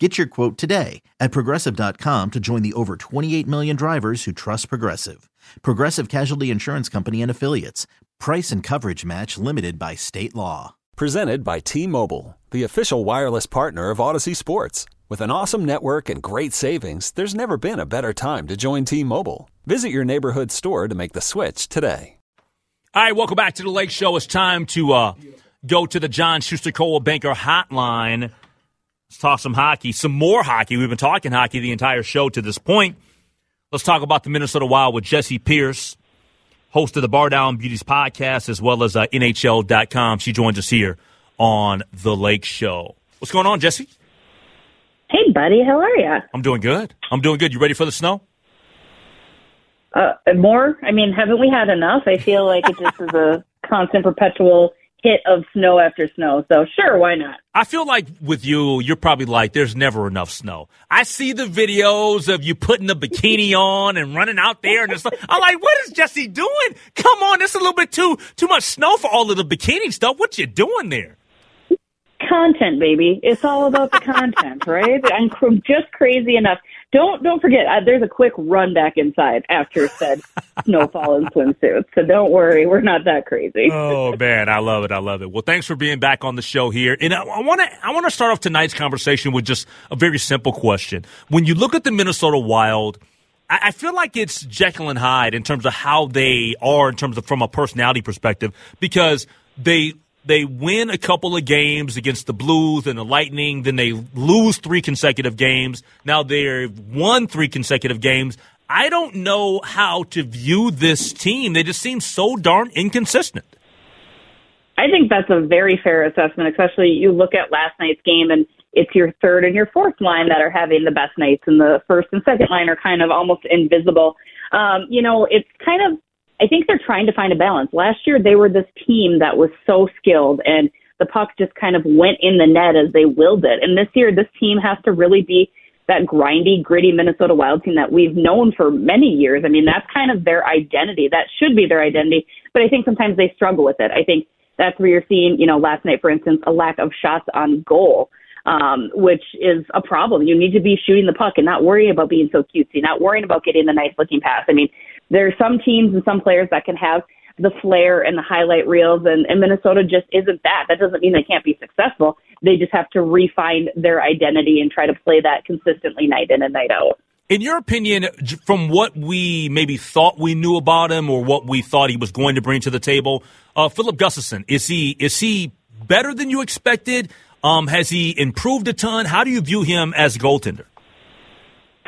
Get your quote today at progressive.com to join the over 28 million drivers who trust Progressive. Progressive Casualty Insurance Company and Affiliates. Price and coverage match limited by state law. Presented by T Mobile, the official wireless partner of Audacy Sports. With an awesome network and great savings, there's never been a better time to join T Mobile. Visit your neighborhood store to make the switch today. All right, welcome back to the Lake Show. It's time to uh, go to the John Schuster Coldwell Banker Hotline. Let's talk some hockey, some more hockey. We've been talking hockey the entire show to this point. Let's talk about the Minnesota Wild with Jesse Pierce, host of the Bar Down Beauties podcast, as well as uh, NHL.com. She joins us here on the Lake Show. What's going on, Jesse? Hey, buddy. How are you? I'm doing good. I'm doing good. You ready for the snow? Uh, more? I mean, haven't we had enough? I feel like it just is a constant, perpetual hit of snow after snow. So sure, why not? I feel like with you, you're probably like, there's never enough snow. I see the videos of you putting the bikini on and running out there and stuff. I'm like, what is Jesse doing? Come on, it's a little bit too too much snow for all of the bikini stuff. What you doing there? Content, baby. It's all about the content, right? I'm just crazy enough. Don't don't forget. Uh, there's a quick run back inside after said snowfall and swimsuits. So don't worry, we're not that crazy. oh man, I love it. I love it. Well, thanks for being back on the show here. And I want to I want to start off tonight's conversation with just a very simple question. When you look at the Minnesota Wild. I feel like it's Jekyll and Hyde in terms of how they are in terms of from a personality perspective because they they win a couple of games against the Blues and the Lightning, then they lose three consecutive games. Now they've won three consecutive games. I don't know how to view this team. They just seem so darn inconsistent. I think that's a very fair assessment, especially you look at last night's game and it's your third and your fourth line that are having the best nights, and the first and second line are kind of almost invisible. Um, you know, it's kind of I think they're trying to find a balance. Last year, they were this team that was so skilled, and the puck just kind of went in the net as they willed it. And this year, this team has to really be that grindy, gritty Minnesota Wild team that we've known for many years. I mean, that's kind of their identity. That should be their identity. But I think sometimes they struggle with it. I think that's where you're seeing, you know, last night, for instance, a lack of shots on goal, um, which is a problem. You need to be shooting the puck and not worrying about being so cutesy, not worrying about getting the nice looking pass. I mean, there are some teams and some players that can have the flair and the highlight reels, and, and Minnesota just isn't that. That doesn't mean they can't be successful. They just have to refine their identity and try to play that consistently night in and night out. In your opinion, from what we maybe thought we knew about him or what we thought he was going to bring to the table, uh, Filip Gustavsson is he is he better than you expected? Um, has he improved a ton? How do you view him as a goaltender?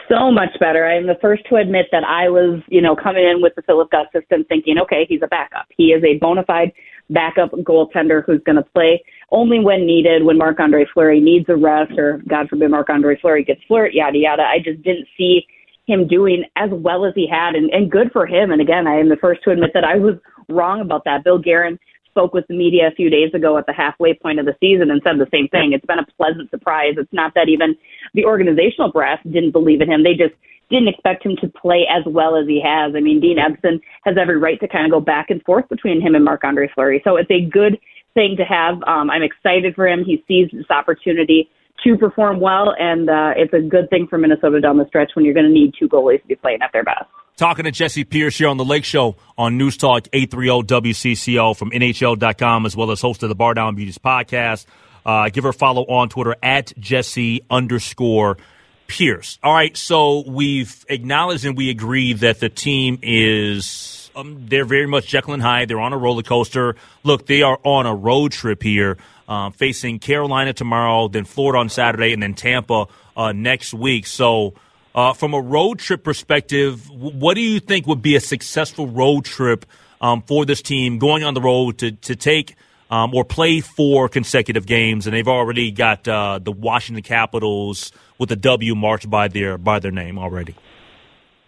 So much better. I'm the first to admit that I was, you know, coming in with the Philip Filip system thinking, okay, he's a backup. He is a bona fide backup goaltender who's going to play only when needed, when Marc Andre Fleury needs a rest, or God forbid Marc Andre Fleury gets flirt, yada yada. I just didn't see him doing as well as he had, and, and good for him. And again, I am the first to admit that I was wrong about that. Bill Guerin spoke with the media a few days ago at the halfway point of the season and said the same thing. It's been a pleasant surprise. It's not that even the organizational brass didn't believe in him. They just didn't expect him to play as well as he has. I mean, Dean Evason has every right to kind of go back and forth between him and Marc Andre Fleury. So it's a good thing to have. Um, I'm excited for him. He sees this opportunity to perform well, and uh, it's a good thing for Minnesota down the stretch when you're going to need two goalies to be playing at their best. Talking to Jesse Pierce here on the Lake Show on News Talk 830 WCCO from NHL.com, as well as host of the Bar Down Beauties podcast. Uh, give her a follow on Twitter at Jesse underscore Pierce. All right, so we've acknowledged and we agree that the team is um, they're very much Jekyll and Hyde. They're on a roller coaster. Look, they are on a road trip here, um, facing Carolina tomorrow, then Florida on Saturday, and then Tampa uh, next week. So uh, from a road trip perspective, what do you think would be a successful road trip um, for this team going on the road to, to take um, or play four consecutive games? And they've already got uh, the Washington Capitals with a W marched by their by their name already.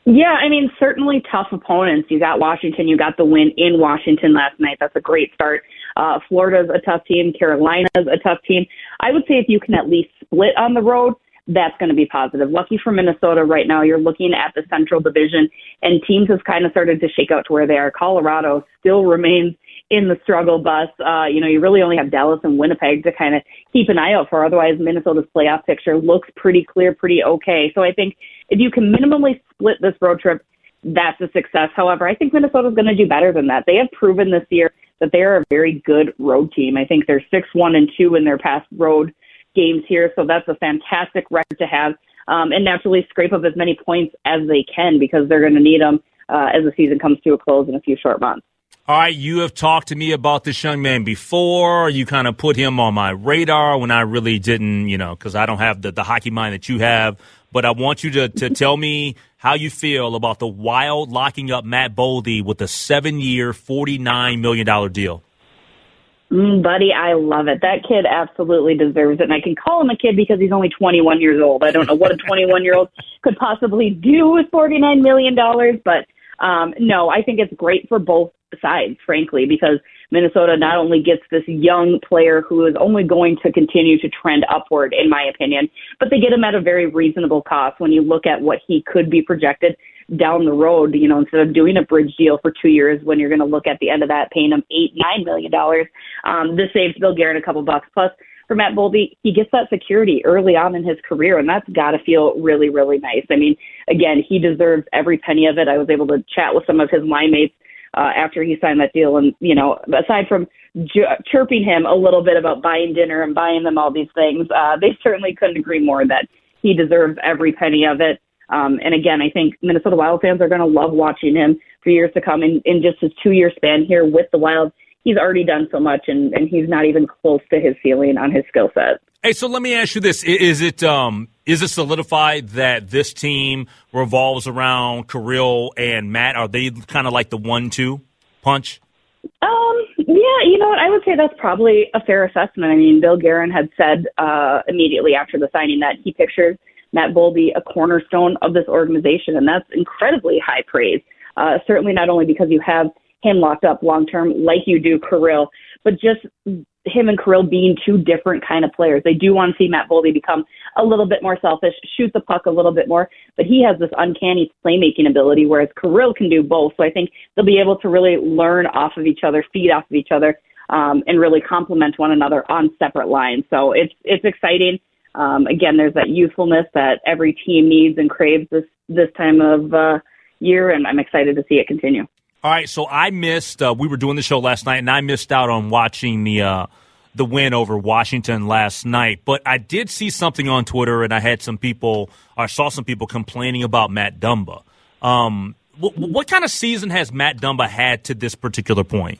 Yeah, I mean, certainly tough opponents. You got Washington, you got the win in Washington last night. That's a great start. Uh, Florida's a tough team. Carolina's a tough team. I would say if you can at least split on the road, that's going to be positive. Lucky for Minnesota right now, you're looking at the Central Division, and teams have kind of started to shake out to where they are. Colorado still remains in the struggle bus. Uh, you know, you really only have Dallas and Winnipeg to kind of keep an eye out for. Otherwise, Minnesota's playoff picture looks pretty clear, pretty okay. So I think if you can minimally split this road trip, that's a success. However, I think Minnesota's going to do better than that. They have proven this year that they are a very good road team. I think they're six one and two in their past road games here, so that's a fantastic record to have. Um, and naturally, scrape up as many points as they can because they're going to need them uh, as the season comes to a close in a few short months. All right, you have talked to me about this young man before. You kind of put him on my radar when I really didn't, you know, because I don't have the, the hockey mind that you have. But I want you to, to tell me how you feel about the Wild locking up Matt Boldy with a seven year, $49 million deal. Mm, buddy, I love it. That kid absolutely deserves it. And I can call him a kid because he's only 21 years old. I don't know what a 21 year old could possibly do with $49 million, but um, no, I think it's great for both sides, frankly, because Minnesota not only gets this young player who is only going to continue to trend upward, in my opinion, but they get him at a very reasonable cost when you look at what he could be projected down the road. You know, instead of doing a bridge deal for two years, when you're going to look at the end of that, paying him eight, nine million dollars, um, this saves Bill Guerin a couple bucks. Plus, for Matt Boldy, he gets that security early on in his career, and that's got to feel really, really nice. I mean, again, he deserves every penny of it. I was able to chat with some of his line mates uh, after he signed that deal. And, you know, aside from chirping him a little bit about buying dinner and buying them all these things, uh, they certainly couldn't agree more that he deserves every penny of it. Um, and again, I think Minnesota Wild fans are going to love watching him for years to come. In, in just his two year span here with the Wild, he's already done so much, and, and he's not even close to his ceiling on his skill set. Hey, so let me ask you this: Is it um, is it solidified that this team revolves around Kirill and Matt? Are they kind of like the one-two punch? Um, yeah, you know what? I would say that's probably a fair assessment. I mean, Bill Guerin had said uh, immediately after the signing that he pictures Matt Boldy a cornerstone of this organization, and that's incredibly high praise. Uh, certainly not only because you have him locked up long term like you do Kirill, but just him and Kirill being two different kind of players. They do want to see Matt Boldy become a little bit more selfish, shoot the puck a little bit more, but he has this uncanny playmaking ability, whereas Kirill can do both. So I think they'll be able to really learn off of each other, feed off of each other, um, and really complement one another on separate lines. So it's it's exciting. Um, again, there's that youthfulness that every team needs and craves this this time of uh, year, and I'm excited to see it continue. All right, so I missed. Uh, we were doing the show last night, and I missed out on watching the uh, the win over Washington last night. But I did see something on Twitter, and I had some people, I saw some people complaining about Matt Dumba. Um, what, what kind of season has Matt Dumba had to this particular point?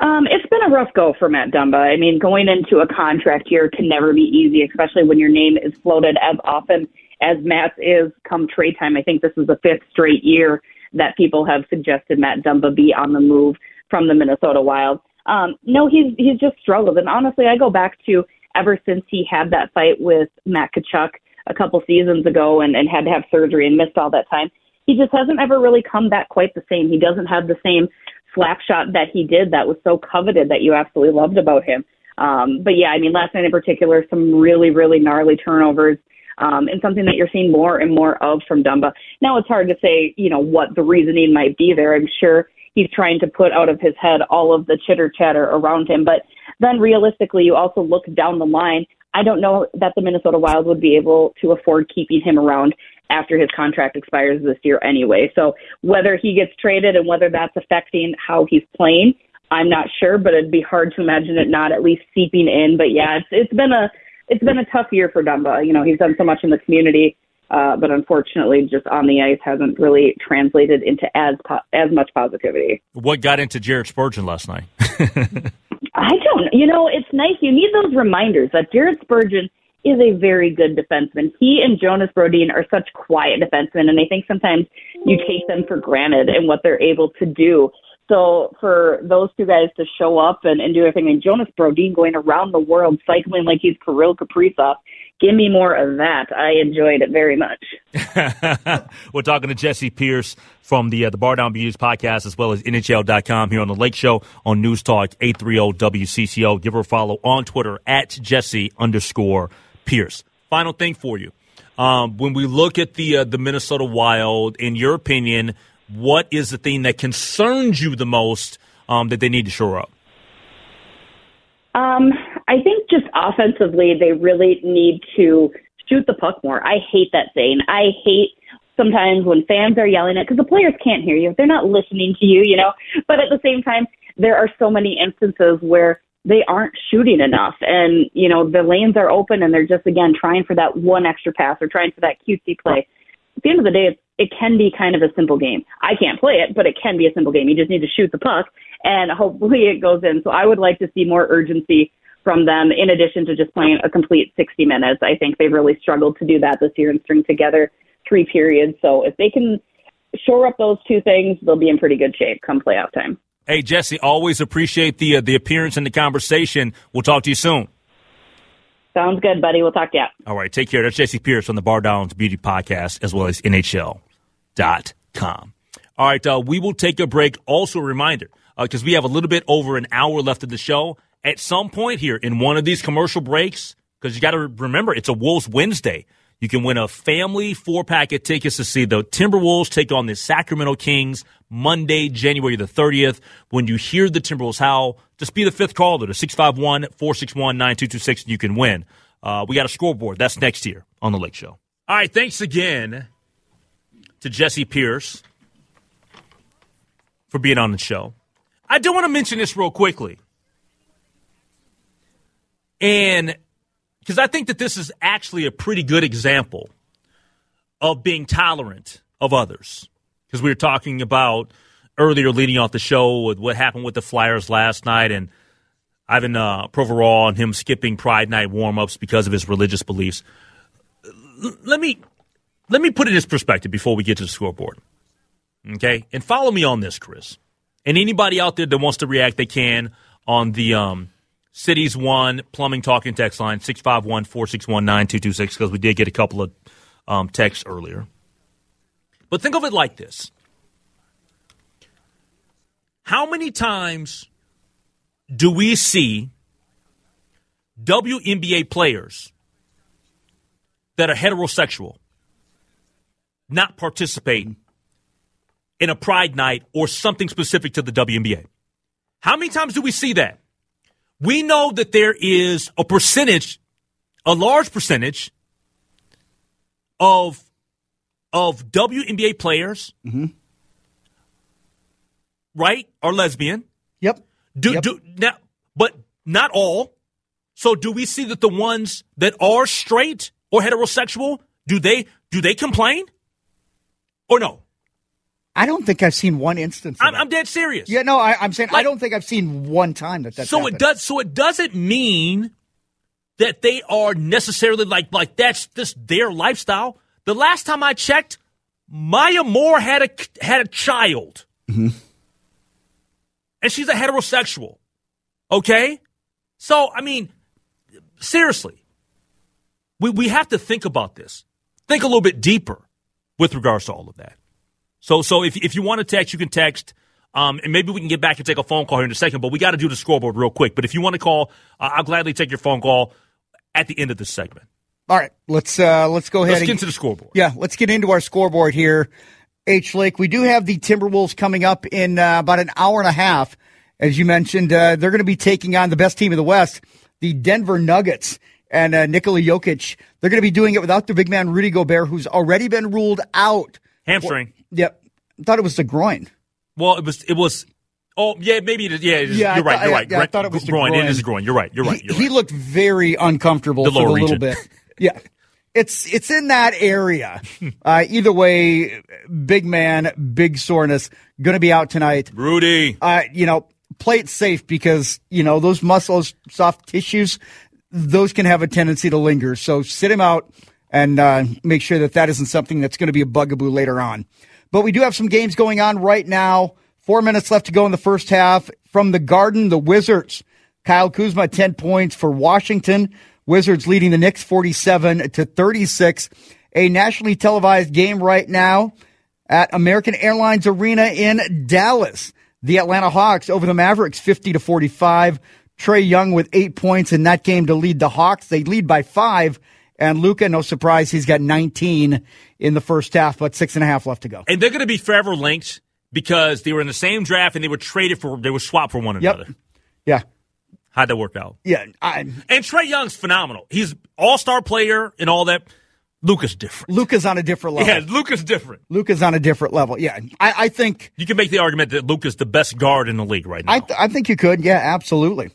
Um, it's been a rough go for Matt Dumba. I mean, going into a contract year can never be easy, especially when your name is floated as often as Matt's is come trade time. I think this is the fifth straight year that people have suggested Matt Dumba be on the move from the Minnesota Wild. Um, no, he's he's just struggled, and honestly, I go back to ever since he had that fight with Matt Tkachuk a couple seasons ago, and, and had to have surgery and missed all that time. He just hasn't ever really come back quite the same. He doesn't have the same slap shot that he did that was so coveted that you absolutely loved about him. Um, but yeah, I mean, last night in particular, some really, really gnarly turnovers um, and something that you're seeing more and more of from Dumba. Now it's hard to say, you know, what the reasoning might be there. I'm sure he's trying to put out of his head all of the chitter chatter around him. But then realistically, you also look down the line. I don't know that the Minnesota Wild would be able to afford keeping him around after his contract expires this year anyway. So whether he gets traded and whether that's affecting how he's playing, I'm not sure, but it'd be hard to imagine it not at least seeping in. But yeah, it's it's been a it's been a tough year for Dumba. You know, he's done so much in the community, uh, but unfortunately, just on the ice hasn't really translated into as po- as much positivity. What got into Jared Spurgeon last night? I don't. You know, it's nice. You need those reminders that Jared Spurgeon is a very good defenseman. He and Jonas Brodin are such quiet defensemen, and I think sometimes you take them for granted and what they're able to do. So for those two guys to show up and, and do thing, and Jonas Brodin going around the world cycling like he's Kirill Kaprizov, give me more of that. I enjoyed it very much. We're talking to Jesse Pierce from the uh, the Bar Down Beauties podcast as well as NHL.com here on the Lake Show on News Talk 830 WCCO. Give her a follow on Twitter at Jesse underscore Pierce. Final thing for you. Um, when we look at the uh, the Minnesota Wild, in your opinion, what is the thing that concerns you the most um, that they need to shore up? Um, I think just offensively, they really need to shoot the puck more. I hate that saying. I hate sometimes when fans are yelling it because the players can't hear you. They're not listening to you, you know. But at the same time, there are so many instances where they aren't shooting enough and you know the lanes are open and they're just again trying for that one extra pass or trying for that cutesy play at the end of the day, it, it can be kind of a simple game. I can't play it, but it can be a simple game. You just need to shoot the puck, and hopefully it goes in. So I would like to see more urgency from them in addition to just playing a complete 60 minutes. I think they've really struggled to do that this year and string together three periods. So if they can shore up those two things, they'll be in pretty good shape come playoff time. Hey Jesse, always appreciate the uh, the appearance and the conversation. We'll talk to you soon. Sounds good, buddy. We'll talk to you. All right. Take care. That's Jesse Pierce from the Bar Downs Beauty Podcast as well as NHL.com. All right. Uh, we will take a break. Also, a reminder because uh, we have a little bit over an hour left of the show. At some point here in one of these commercial breaks, because you got to remember it's a Wolves Wednesday. You can win a family four pack of tickets to see the Timberwolves take on the Sacramento Kings Monday, January the 30th. When you hear the Timberwolves howl, just be the fifth caller to 651 461 9226 and you can win. Uh, we got a scoreboard. That's next year on The Lake Show. All right. Thanks again to Jesse Pierce for being on the show. I do want to mention this real quickly. And because I think that this is actually a pretty good example of being tolerant of others. Because we were talking about earlier leading off the show with what happened with the Flyers last night and Ivan uh, Provorov and him skipping Pride Night warm-ups because of his religious beliefs. L- let me let me put it in this perspective before we get to the scoreboard. Okay? And follow me on this, Chris. And anybody out there that wants to react, they can on the um, Cities One Plumbing Talking text line, 651 461 9226, because we did get a couple of um, texts earlier. But think of it like this How many times do we see WNBA players that are heterosexual not participate in a pride night or something specific to the WNBA? How many times do we see that? We know that there is a percentage, a large percentage of of WNBA players, mm-hmm. right, are lesbian. Yep. Do yep. do now, but not all. So, do we see that the ones that are straight or heterosexual do they do they complain or no? I don't think I've seen one instance. I'm, I'm, dead serious. Yeah, no, I, am saying like, I don't think I've seen one time that that's so happened. it does. So it doesn't mean that they are necessarily like like that's just their lifestyle. The last time I checked, Maya Moore had a had a child, mm-hmm. and she's a heterosexual. Okay, so I mean, seriously, we we have to think about this. Think a little bit deeper with regards to all of that. So, so if, if you want to text, you can text. Um, and maybe we can get back and take a phone call here in a second, but we got to do the scoreboard real quick. But if you want to call, uh, I'll gladly take your phone call at the end of this segment. All right, let's uh, let's go ahead. Let's get into the scoreboard. Yeah, let's get into our scoreboard here. H Lake, we do have the Timberwolves coming up in uh, about an hour and a half. As you mentioned, uh, they're going to be taking on the best team in the West, the Denver Nuggets, and uh, Nikola Jokic. They're going to be doing it without their big man Rudy Gobert, who's already been ruled out hamstring. Yep. I thought it was the groin. Well, it was. It was. Oh yeah, maybe it is. Yeah, it is, yeah you're right. You're right. Yeah, I thought it was groin. groin. It is groin. You're right. You're right. You're he, right. he looked very uncomfortable the for a little bit. Yeah. It's it's in that area. Uh, either way, big man, big soreness, going to be out tonight. Rudy, uh, you know, play it safe because you know those muscles, soft tissues, those can have a tendency to linger. So sit him out and uh, make sure that that isn't something that's going to be a bugaboo later on. But we do have some games going on right now. Four minutes left to go in the first half. From the Garden, the Wizards. Kyle Kuzma, 10 points for Washington. Wizards leading the Knicks 47 to 36. A nationally televised game right now at American Airlines Arena in Dallas. The Atlanta Hawks over the Mavericks 50 to 45. Trae Young with eight points in that game to lead the Hawks. They lead by five. And Luka, no surprise, he's got 19 in the first half, but six and a half left to go. And they're going to be forever linked because they were in the same draft and they were traded for, they were swapped for one Yep. another. Yeah. How'd that work out? Yeah. I, And Trae Young's phenomenal. He's all star player and all that. Luka's different. Luka's on a different level. Yeah, Luka's different. Luka's on a different level. Yeah. I, I think You can make the argument that Luka's the best guard in the league right now. I, th- I think you could. Yeah, absolutely.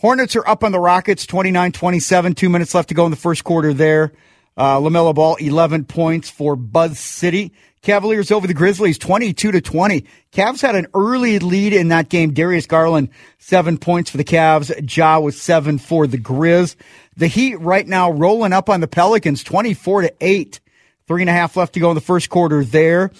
Hornets are up on the Rockets, 29 27. Two minutes left to go in the first quarter there. Uh, LaMelo Ball, 11 points for Buzz City. Cavaliers over the Grizzlies, 22 to 20. Cavs had an early lead in that game. Darius Garland, seven points for the Cavs. Ja was seven for the Grizz. The Heat right now rolling up on the Pelicans, 24 to 8. Three and a half left to go in the first quarter there.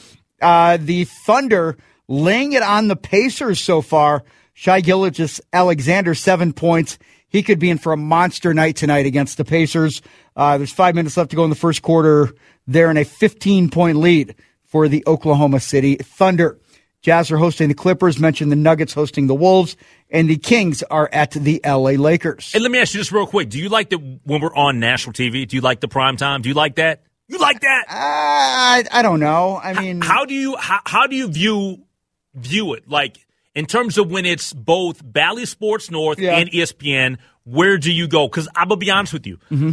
Uh, the Thunder laying it on the Pacers so far. Shai Gilgis Alexander, seven points. He could be in for a monster night tonight against the Pacers. Uh, there's five minutes left to go in the first quarter. They're in a 15 point lead for the Oklahoma City Thunder. Jazz are hosting the Clippers, mentioned the Nuggets hosting the Wolves, and the Kings are at the LA Lakers. and let me ask you this real quick. Do you like the when we're on national TV? Do you like the prime time? Do you like that? You like that? Uh, I, I don't know. I mean, how do you how, how do you view view it like in terms of when it's both Bally Sports North Yeah. and ESPN? Where do you go? Because I'm gonna be honest with you, Mm-hmm.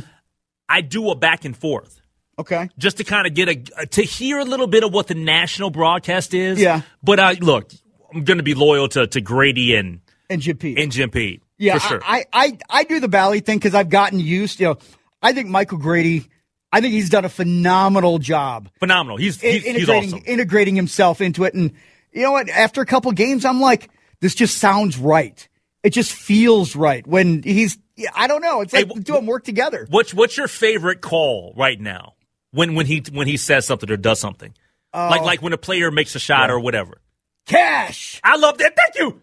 I do a back and forth okay. just to kind of get a to hear a little bit of what the national broadcast is. Yeah. but uh, look, I'm gonna be loyal to to Grady and And Jim Pete. and Jim Pete. Yeah, sure. I, I, I do the Bally thing because I've gotten used. You know, I think Michael Grady. I think he's done a phenomenal job Phenomenal. He's he's, he's awesome. integrating himself into it. And you know what? After a couple games, I'm like, this just sounds right. It just feels right when he's. I don't know. It's like Hey, of them work together. What's what's your favorite call right now? When when he when he says something or does something, Oh. like like when a player makes a shot or whatever. Cash, I love that. Thank you,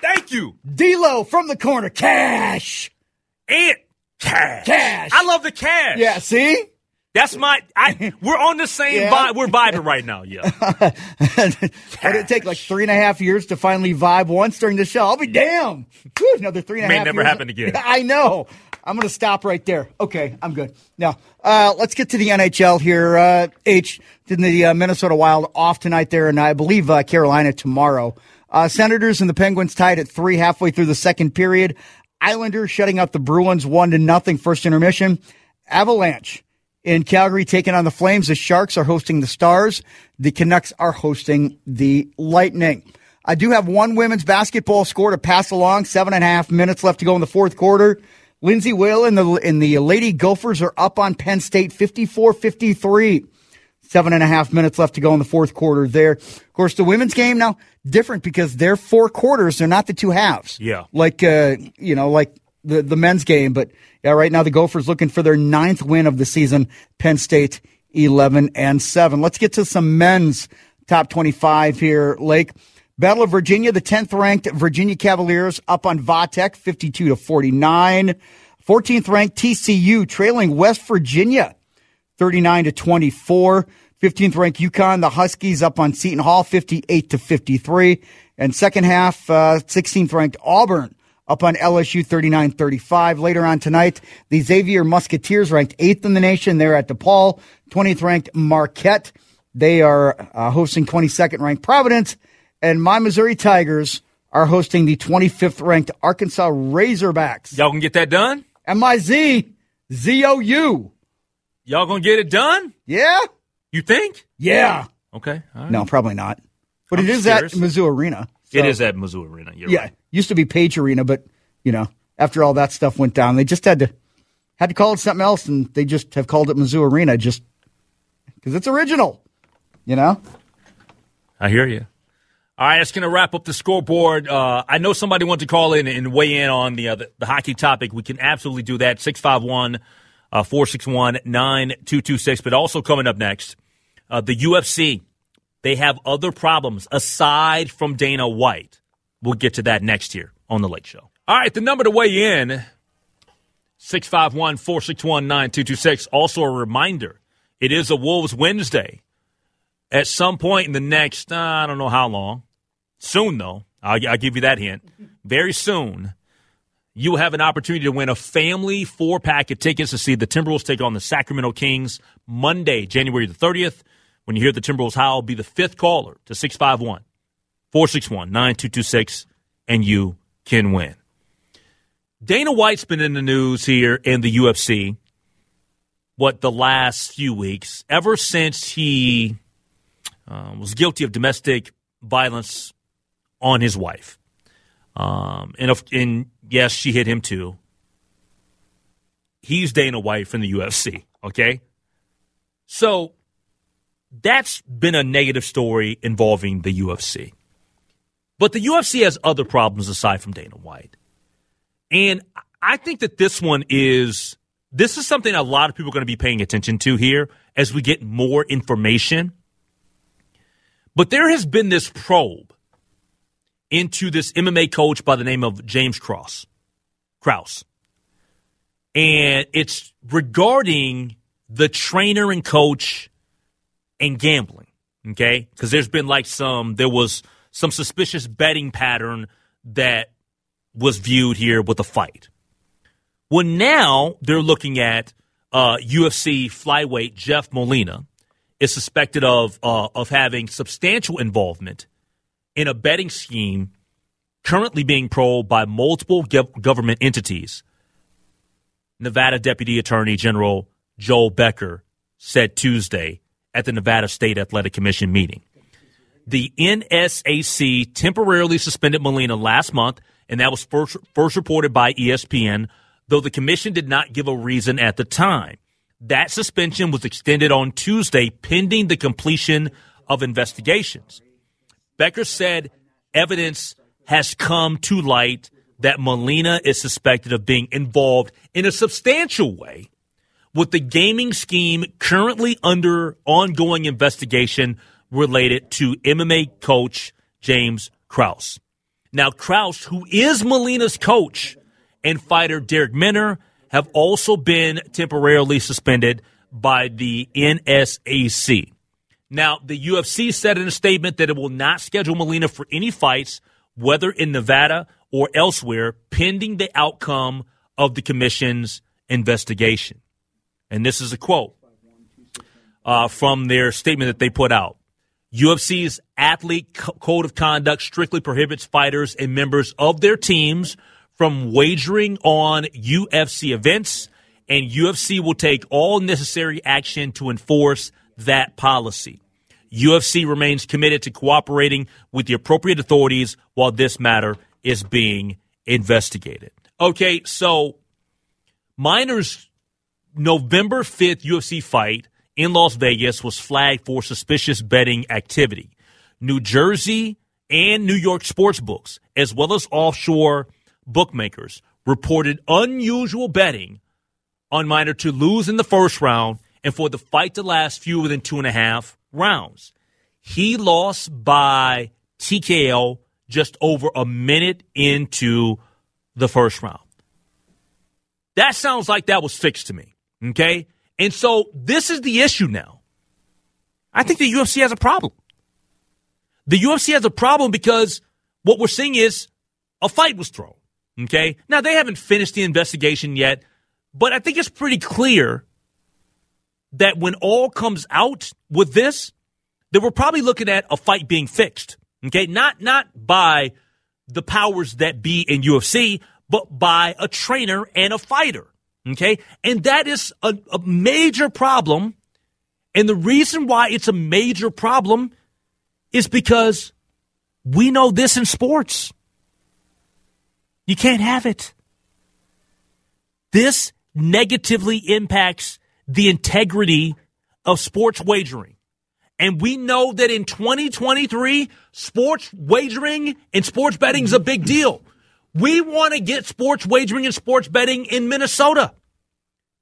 thank you. D'Lo from the corner. Cash. And cash, Cash. I love the cash. Yeah. See. That's my. I we're on the same Yeah. vibe. We're vibing right now. Yeah, did it take like three and a half years to finally vibe once during the show? I'll be damned. Whew, another three and a May never years. happen again. I know. I'm going to stop right there. Okay, I'm good. Now, uh, let's get to the NHL here. Uh, H, did the uh, Minnesota Wild off tonight there, and I believe uh, Carolina tomorrow. Uh, Senators and the Penguins tied at three halfway through the second period. Islanders shutting out the Bruins one to nothing first intermission. Avalanche in Calgary taking on the Flames. The Sharks are hosting the Stars. The Canucks are hosting the Lightning. I do have one women's basketball score to pass along. Seven and a half minutes left to go in the fourth quarter. Lindsay Whalen and the, and the Lady Gophers are up on Penn State 54 53. Seven and a half minutes left to go in the fourth quarter there. Of course, the women's game now different because they're four quarters. They're not the two halves. Yeah. Like, uh, you know, like the, the men's game. But yeah, right now the Gophers looking for their ninth win of the season. Penn State 11 and seven. Let's get to some men's top 25 here, Lake. Battle of Virginia, the 10th ranked Virginia Cavaliers up on Vatek 52 to 49. 14th ranked TCU trailing West Virginia 39 to 24. 15th ranked UConn, the Huskies up on Seton Hall, 58 to 53. And second half, uh, 16th ranked Auburn up on LSU, 39 35. Later on tonight, the Xavier Musketeers ranked eighth in the nation. They're at DePaul. 20th ranked Marquette. They are uh, hosting 22nd ranked Providence. And my Missouri Tigers are hosting the 25th ranked Arkansas Razorbacks. y'all gonna get that done. M-I-Z, Z-O-U. Y'all gonna get it done. Yeah? You think? Yeah. Okay. all right. No, probably not. But I'm it is curious. at Mizzou Arena. It So, is at Mizzou Arena. You're Yeah. right. Used to be Paige Arena, but you know, after all that stuff went down, they just had to had to call it something else, and they just have called it Mizzou Arena just because it's original. You know. I hear you. All right, that's going to wrap up the scoreboard. Uh, I know somebody wants to call in and weigh in on the, uh, the the hockey topic. We can absolutely do that. 651 uh, 461 9226. But also coming up next, uh, the UFC. They have other problems aside from Dana White. We'll get to that next year on The Lake Show. All right, the number to weigh in 651 461 9226. Also, a reminder it is a Wolves Wednesday. At some point in the next, uh, I don't know how long, soon though, I'll, I'll give you that hint. Very soon, you will have an opportunity to win a family four pack of tickets to see the Timberwolves take on the Sacramento Kings Monday, January the 30th. When you hear the Timberwolves howl, be the fifth caller to 651 461 9226, and you can win. Dana White's been in the news here in the UFC, what, the last few weeks, ever since he uh, was guilty of domestic violence on his wife. Um, and, if, and yes, she hit him too. He's Dana White from the UFC, okay? So that's been a negative story involving the UFC. But the UFC has other problems aside from Dana White. And I think that this one is this is something a lot of people are going to be paying attention to here as we get more information. But there has been this probe into this MMA coach by the name of James Cross. Krause. And it's regarding the trainer and coach and gambling. Okay? Because there's been like some, there was some suspicious betting pattern that was viewed here with a fight. Well, now they're looking at uh, UFC flyweight Jeff Molina is suspected of uh, of having substantial involvement in a betting scheme currently being probed by multiple government entities. Nevada Deputy Attorney General Joel Becker said Tuesday at the Nevada State Athletic Commission meeting. The NSAC temporarily suspended Molina last month, and that was first, first reported by ESPN, though the commission did not give a reason at the time. That suspension was extended on Tuesday pending the completion of investigations. Becker said evidence has come to light that Molina is suspected of being involved in a substantial way with the gaming scheme currently under ongoing investigation related to MMA coach James Krause. Now, Krause, who is Molina's coach, and fighter Darrick Minner have also been temporarily suspended by the NSAC. Now, the UFC said in a statement that it will not schedule Molina for any fights, whether in Nevada or elsewhere, pending the outcome of the commission's investigation. And this is a quote uh, from their statement that they put out. UFC's athlete code of conduct strictly prohibits fighters and members of their teams from wagering on UFC events, and UFC will take all necessary action to enforce that policy. UFC remains committed to cooperating with the appropriate authorities while this matter is being investigated. Okay, so Minner's November 5th UFC fight in Las Vegas was flagged for suspicious betting activity. New Jersey and New York sports books, as well as offshore bookmakers, reported unusual betting on Minner to lose in the first round and for the fight to last fewer than two and a half rounds. He lost by TKO just over a minute into the first round. That sounds like that was fixed to me. Okay. And so this is the issue now. I think the UFC has a problem. The UFC has a problem because what we're seeing is a fight was thrown. Okay. Now they haven't finished the investigation yet, but I think it's pretty clear that when all comes out with this, that we're probably looking at a fight being fixed. Okay, not not by the powers that be in UFC, but by a trainer and a fighter. Okay, and that is a, a major problem. And the reason why it's a major problem is because we know this in sports. You can't have it. This negatively impacts the integrity of sports wagering. And we know that in 2023, sports wagering and sports betting is a big deal. We want to get sports wagering and sports betting in Minnesota.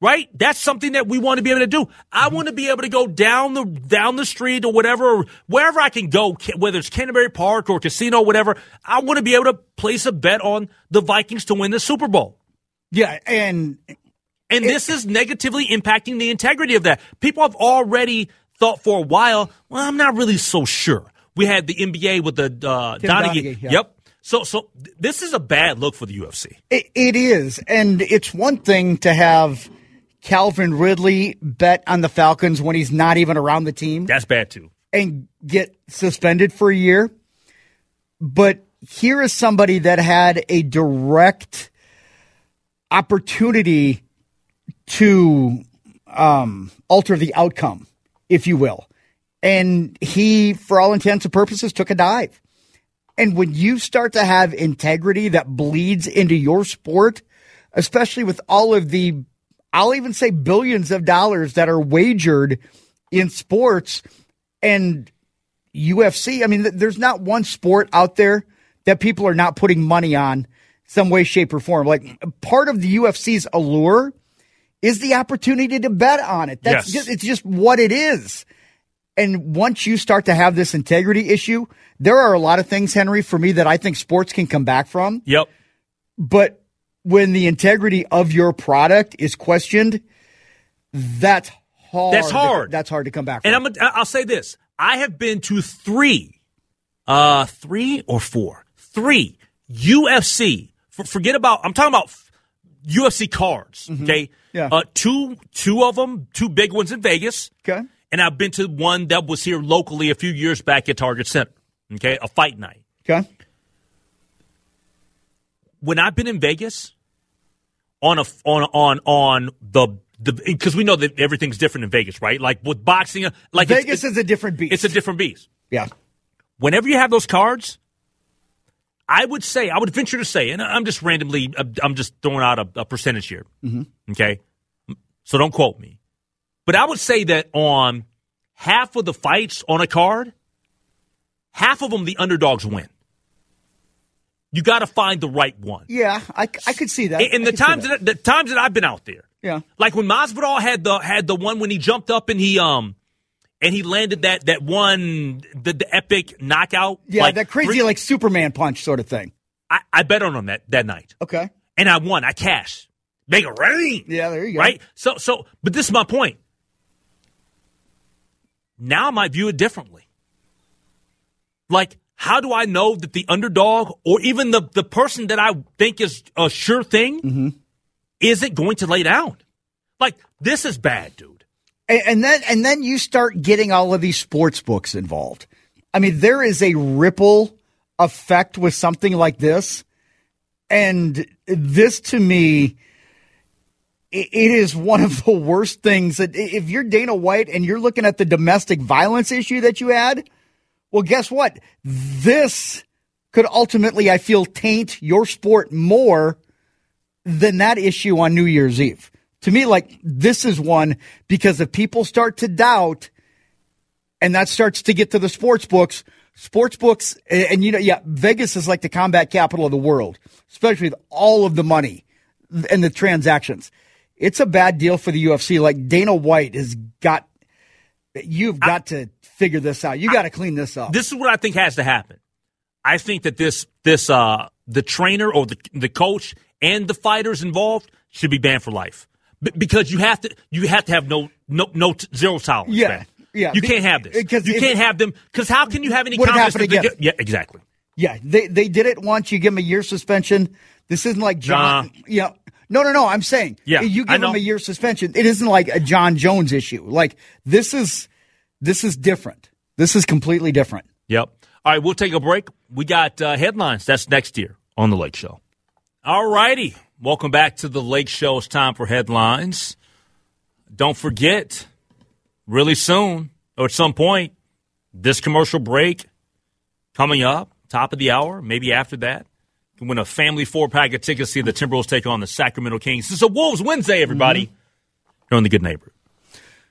Right? That's something that we want to be able to do. I want to be able to go down the down the street or whatever, or wherever I can go, whether it's Canterbury Park or casino, whatever. I want to be able to place a bet on the Vikings to win the Super Bowl. Yeah, and And this is negatively impacting the integrity of that. People have already thought for a while, well, I'm not really so sure. We had the NBA with the uh, Donaghy. Donaghy, yeah. Yep. So, so this is a bad look for the UFC. It, it is, and it's one thing to have Calvin Ridley bet on the Falcons when he's not even around the team That's bad too. and get suspended for a year. But here is somebody that had a direct opportunity to um, alter the outcome, if you will. And he, for all intents and purposes, took a dive. And when you start to have integrity that bleeds into your sport, especially with all of the, I'll even say billions of dollars that are wagered in sports and UFC, I mean, there's not one sport out there that people are not putting money on some way, shape, or form. Like part of the UFC's allure is the opportunity to bet on it. That's Yes. just, it's just what it is. And once you start to have this integrity issue, there are a lot of things, Henry, for me that I think sports can come back from. Yep. But when the integrity of your product is questioned, that's hard. That's hard. that's hard to come back from. And I'm, I'll say this: I have been to three, uh, three or four, three UFC. For, forget about. I'm talking about UFC cards. Okay. Mm-hmm. Yeah. Uh, two, two of them, two big ones in Vegas. okay. And I've been to one that was here locally a few years back at Target Center. Okay, a fight night. Okay. When I've been in Vegas, on a on on on the the because we know that everything's different in Vegas, right? Like with boxing, uh, like Vegas it's, is a different beast. it's a different beast. yeah. whenever you have those cards, I would say, I would venture to say, and I'm just randomly, I'm just throwing out a, a percentage here. Mm-hmm. Okay. So don't quote me. But I would say that on half of the fights on a card, half of them, the underdogs win. You got to find the right one. Yeah, I, I could see that. And I the times that. the times that I've been out there, Yeah. like when Masvidal had the had the one when he jumped up and he um and he landed that that one the, the epic knockout. Yeah, like that crazy like Superman punch sort of thing. I, I bet on him that that night, Okay. and I won. I cashed. Make it rain. Yeah, there you go. Right. So so, but this is my point. Now I might view it differently. Like, how do I know that the underdog or even the the person that I think is a sure thing Mm-hmm. isn't going to lay down? Like, this is bad, dude. And, and then and then you start getting all of these sports books involved. I mean, there is a ripple effect with something like this, and this to me, it is one of the worst things that if you're Dana White and you're looking at the domestic violence issue that you had, well, guess what? This could ultimately, I feel, taint your sport more than that issue on New Year's Eve. To me, like this is one because if people start to doubt and that starts to get to the sports books, sports books, and, and you know, yeah, Vegas is like the combat capital of the world, especially with all of the money and the transactions. It's a bad deal for the UFC. Like Dana White has got, you've got to figure this out. You got to clean this up. This is what I think has to happen. I think that this this uh the trainer or the the coach and the fighters involved should be banned for life. B- because you have to you have to have no no no t- zero tolerance. Yeah, man. yeah. You can't have this. Because you can't have them. Because how can you have any confidence? again? get- yeah, exactly. Yeah, they they did it once. You give them a year suspension. This isn't like Jon. Nah. Yeah, no, no, no. I'm saying, Yeah, you give him a year suspension. It isn't like a Jon Jones issue. Like this is this is different. This is completely different. Yep. All right, we'll take a break. We got uh, headlines. That's next year on the Lake Show. All righty. Welcome back to the Lake Show. It's time for headlines. Don't forget, really soon, or at some point, this commercial break coming up, top of the hour, maybe after that. Can win a family four pack of tickets to see the Timberwolves take on the Sacramento Kings. Is a Wolves Wednesday, everybody. Mm-hmm. Here on the Good Neighbor.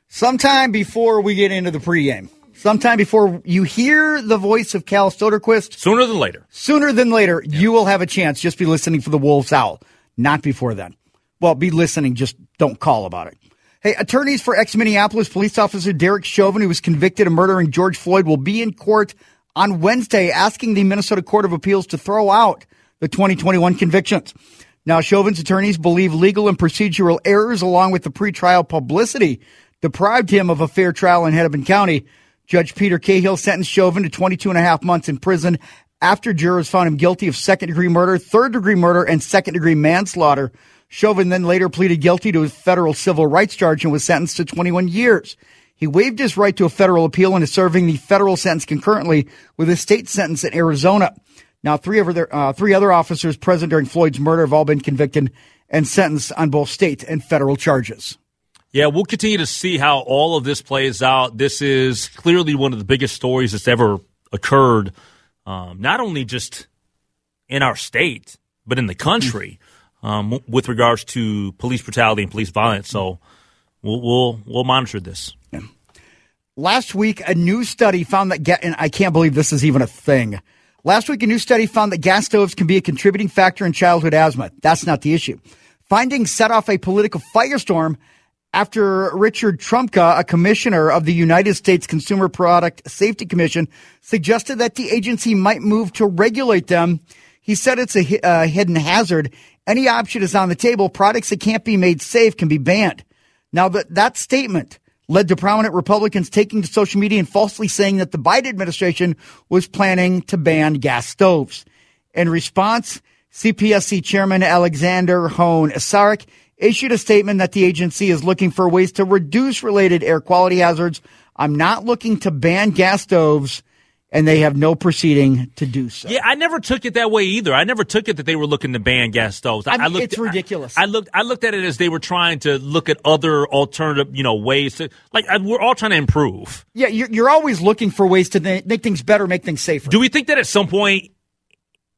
Sometime before we get into the pregame, sometime before you hear the voice of Cal Stoderquist, Sooner than later. sooner than later, you will have a chance. Just be listening for the Wolves Owl, not before then. Well, be listening, just don't call about it. Hey, attorneys for ex Minneapolis police officer Derek Chauvin, who was convicted of murdering George Floyd, will be in court on Wednesday asking the Minnesota Court of Appeals to throw out the 2021 convictions. Now, Chauvin's attorneys believe legal and procedural errors along with the pretrial publicity deprived him of a fair trial in Hennepin County. Judge Peter Cahill sentenced Chauvin to 22 and a half months in prison after jurors found him guilty of second degree murder, third degree murder, and second degree manslaughter. Chauvin then later pleaded guilty to a federal civil rights charge and was sentenced to 21 years. He waived his right to a federal appeal and is serving the federal sentence concurrently with a state sentence in Arizona. Now, three other, uh, three other officers present during Floyd's murder have all been convicted and sentenced on both state and federal charges. Yeah, we'll continue to see how all of this plays out. This is clearly one of the biggest stories that's ever occurred, um, not only just in our state, but in the country um, with regards to police brutality and police violence. So we'll we'll, we'll monitor this. Yeah. Last week, a new study found that, ga- and I can't believe this is even a thing. Last week, a new study found that gas stoves can be a contributing factor in childhood asthma. That's not the issue. Findings set off a political firestorm after Richard Trumka, a commissioner of the United States Consumer Product Safety Commission, suggested that the agency might move to regulate them. He said it's a uh, hidden hazard. Any option is on the table. Products that can't be made safe can be banned. Now, that, that statement led to prominent Republicans taking to social media and falsely saying that the Biden administration was planning to ban gas stoves. In response, CPSC Chairman Alexander Hoehn-Saric issued a statement that the agency is looking for ways to reduce related air quality hazards. I'm not looking to ban gas stoves and they have no proceeding to do so. Yeah, I never took it that way either. I never took it that they were looking to ban gas stoves. I, mean, I looked, it's ridiculous. I, I, looked. I looked at it as they were trying to look at other alternative, you know, ways to like. we're all trying to improve. Yeah, you're, you're always looking for ways to make things better, make things safer. Do we think that at some point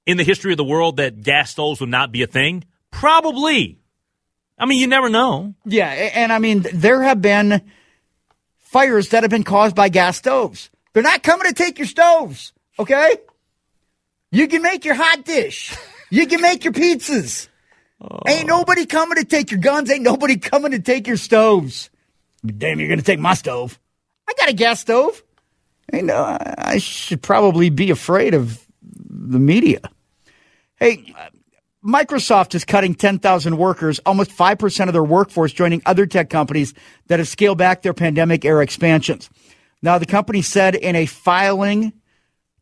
in the history of the world that gas stoves would not be a thing? Probably. I mean, you never know. Yeah, and I mean, there have been fires that have been caused by gas stoves. They're not coming to take your stoves, okay? You can make your hot dish. You can make your pizzas. Oh. Ain't nobody coming to take your guns. Ain't nobody coming to take your stoves. Damn, you're going to take my stove. I got a gas stove. I know I should probably be afraid of the media. Hey, Microsoft is cutting 10,000 workers, almost 5% of their workforce joining other tech companies that have scaled back their pandemic era expansions. Now, the company said in a filing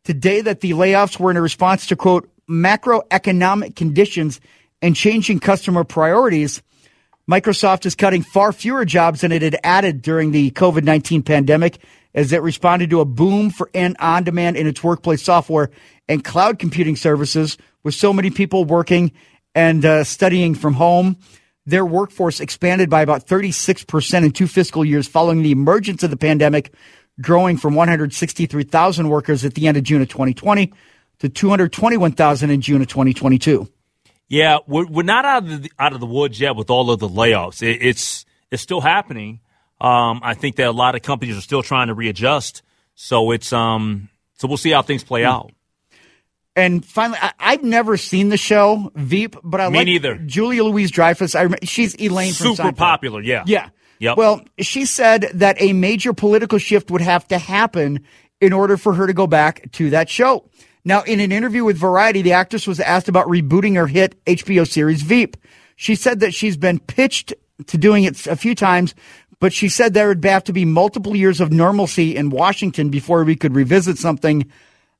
today that the layoffs were in response to quote, macroeconomic conditions and changing customer priorities. Microsoft is cutting far fewer jobs than it had added during the COVID 19 pandemic as it responded to a boom for on demand in its workplace software and cloud computing services with so many people working and uh, studying from home. Their workforce expanded by about 36% in two fiscal years following the emergence of the pandemic, growing from 163,000 workers at the end of June of 2020 to 221,000 in June of 2022. Yeah, we're, we're not out of the, out of the woods yet with all of the layoffs. It, it's it's still happening. Um, I think that a lot of companies are still trying to readjust. So it's um, so we'll see how things play hmm. out. And finally, I, have never seen the show Veep, but I Me like neither. Julia Louis-Dreyfus. I she's Elaine Super popular, yeah. Yeah. Yep. Well, she said that a major political shift would have to happen in order for her to go back to that show. Now, in an interview with Variety, the actress was asked about rebooting her hit HBO series Veep. She said that she's been pitched to doing it a few times, but she said there would have to be multiple years of normalcy in Washington before we could revisit something.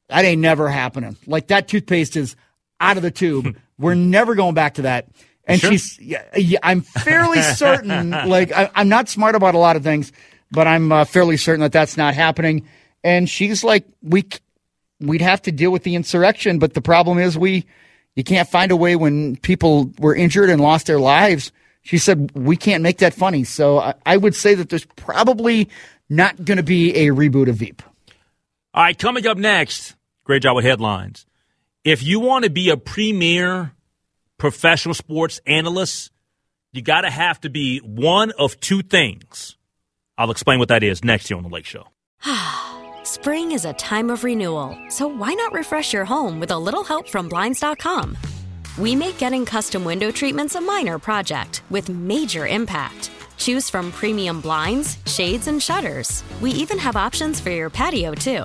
That ain't never happening. Like that toothpaste is out of the tube. We're never going back to that. And sure? she's, yeah, yeah, I'm fairly certain, like, I, am not smart about a lot of things, but I'm uh, fairly certain that that's not happening. And she's like, we, we'd have to deal with the insurrection, but the problem is we, you can't find a way when people were injured and lost their lives. She said, we can't make that funny. So I, I would say that there's probably not going to be a reboot of Veep. All right, coming up next, great job with headlines. If you want to be a premier professional sports analysts, you got to have to be one of two things. I'll explain what that is next year on The Lake Show. Spring is a time of renewal, so why not refresh your home with a little help from Blinds.com? We make getting custom window treatments a minor project with major impact. Choose from premium blinds, shades, and shutters. We even have options for your patio, too.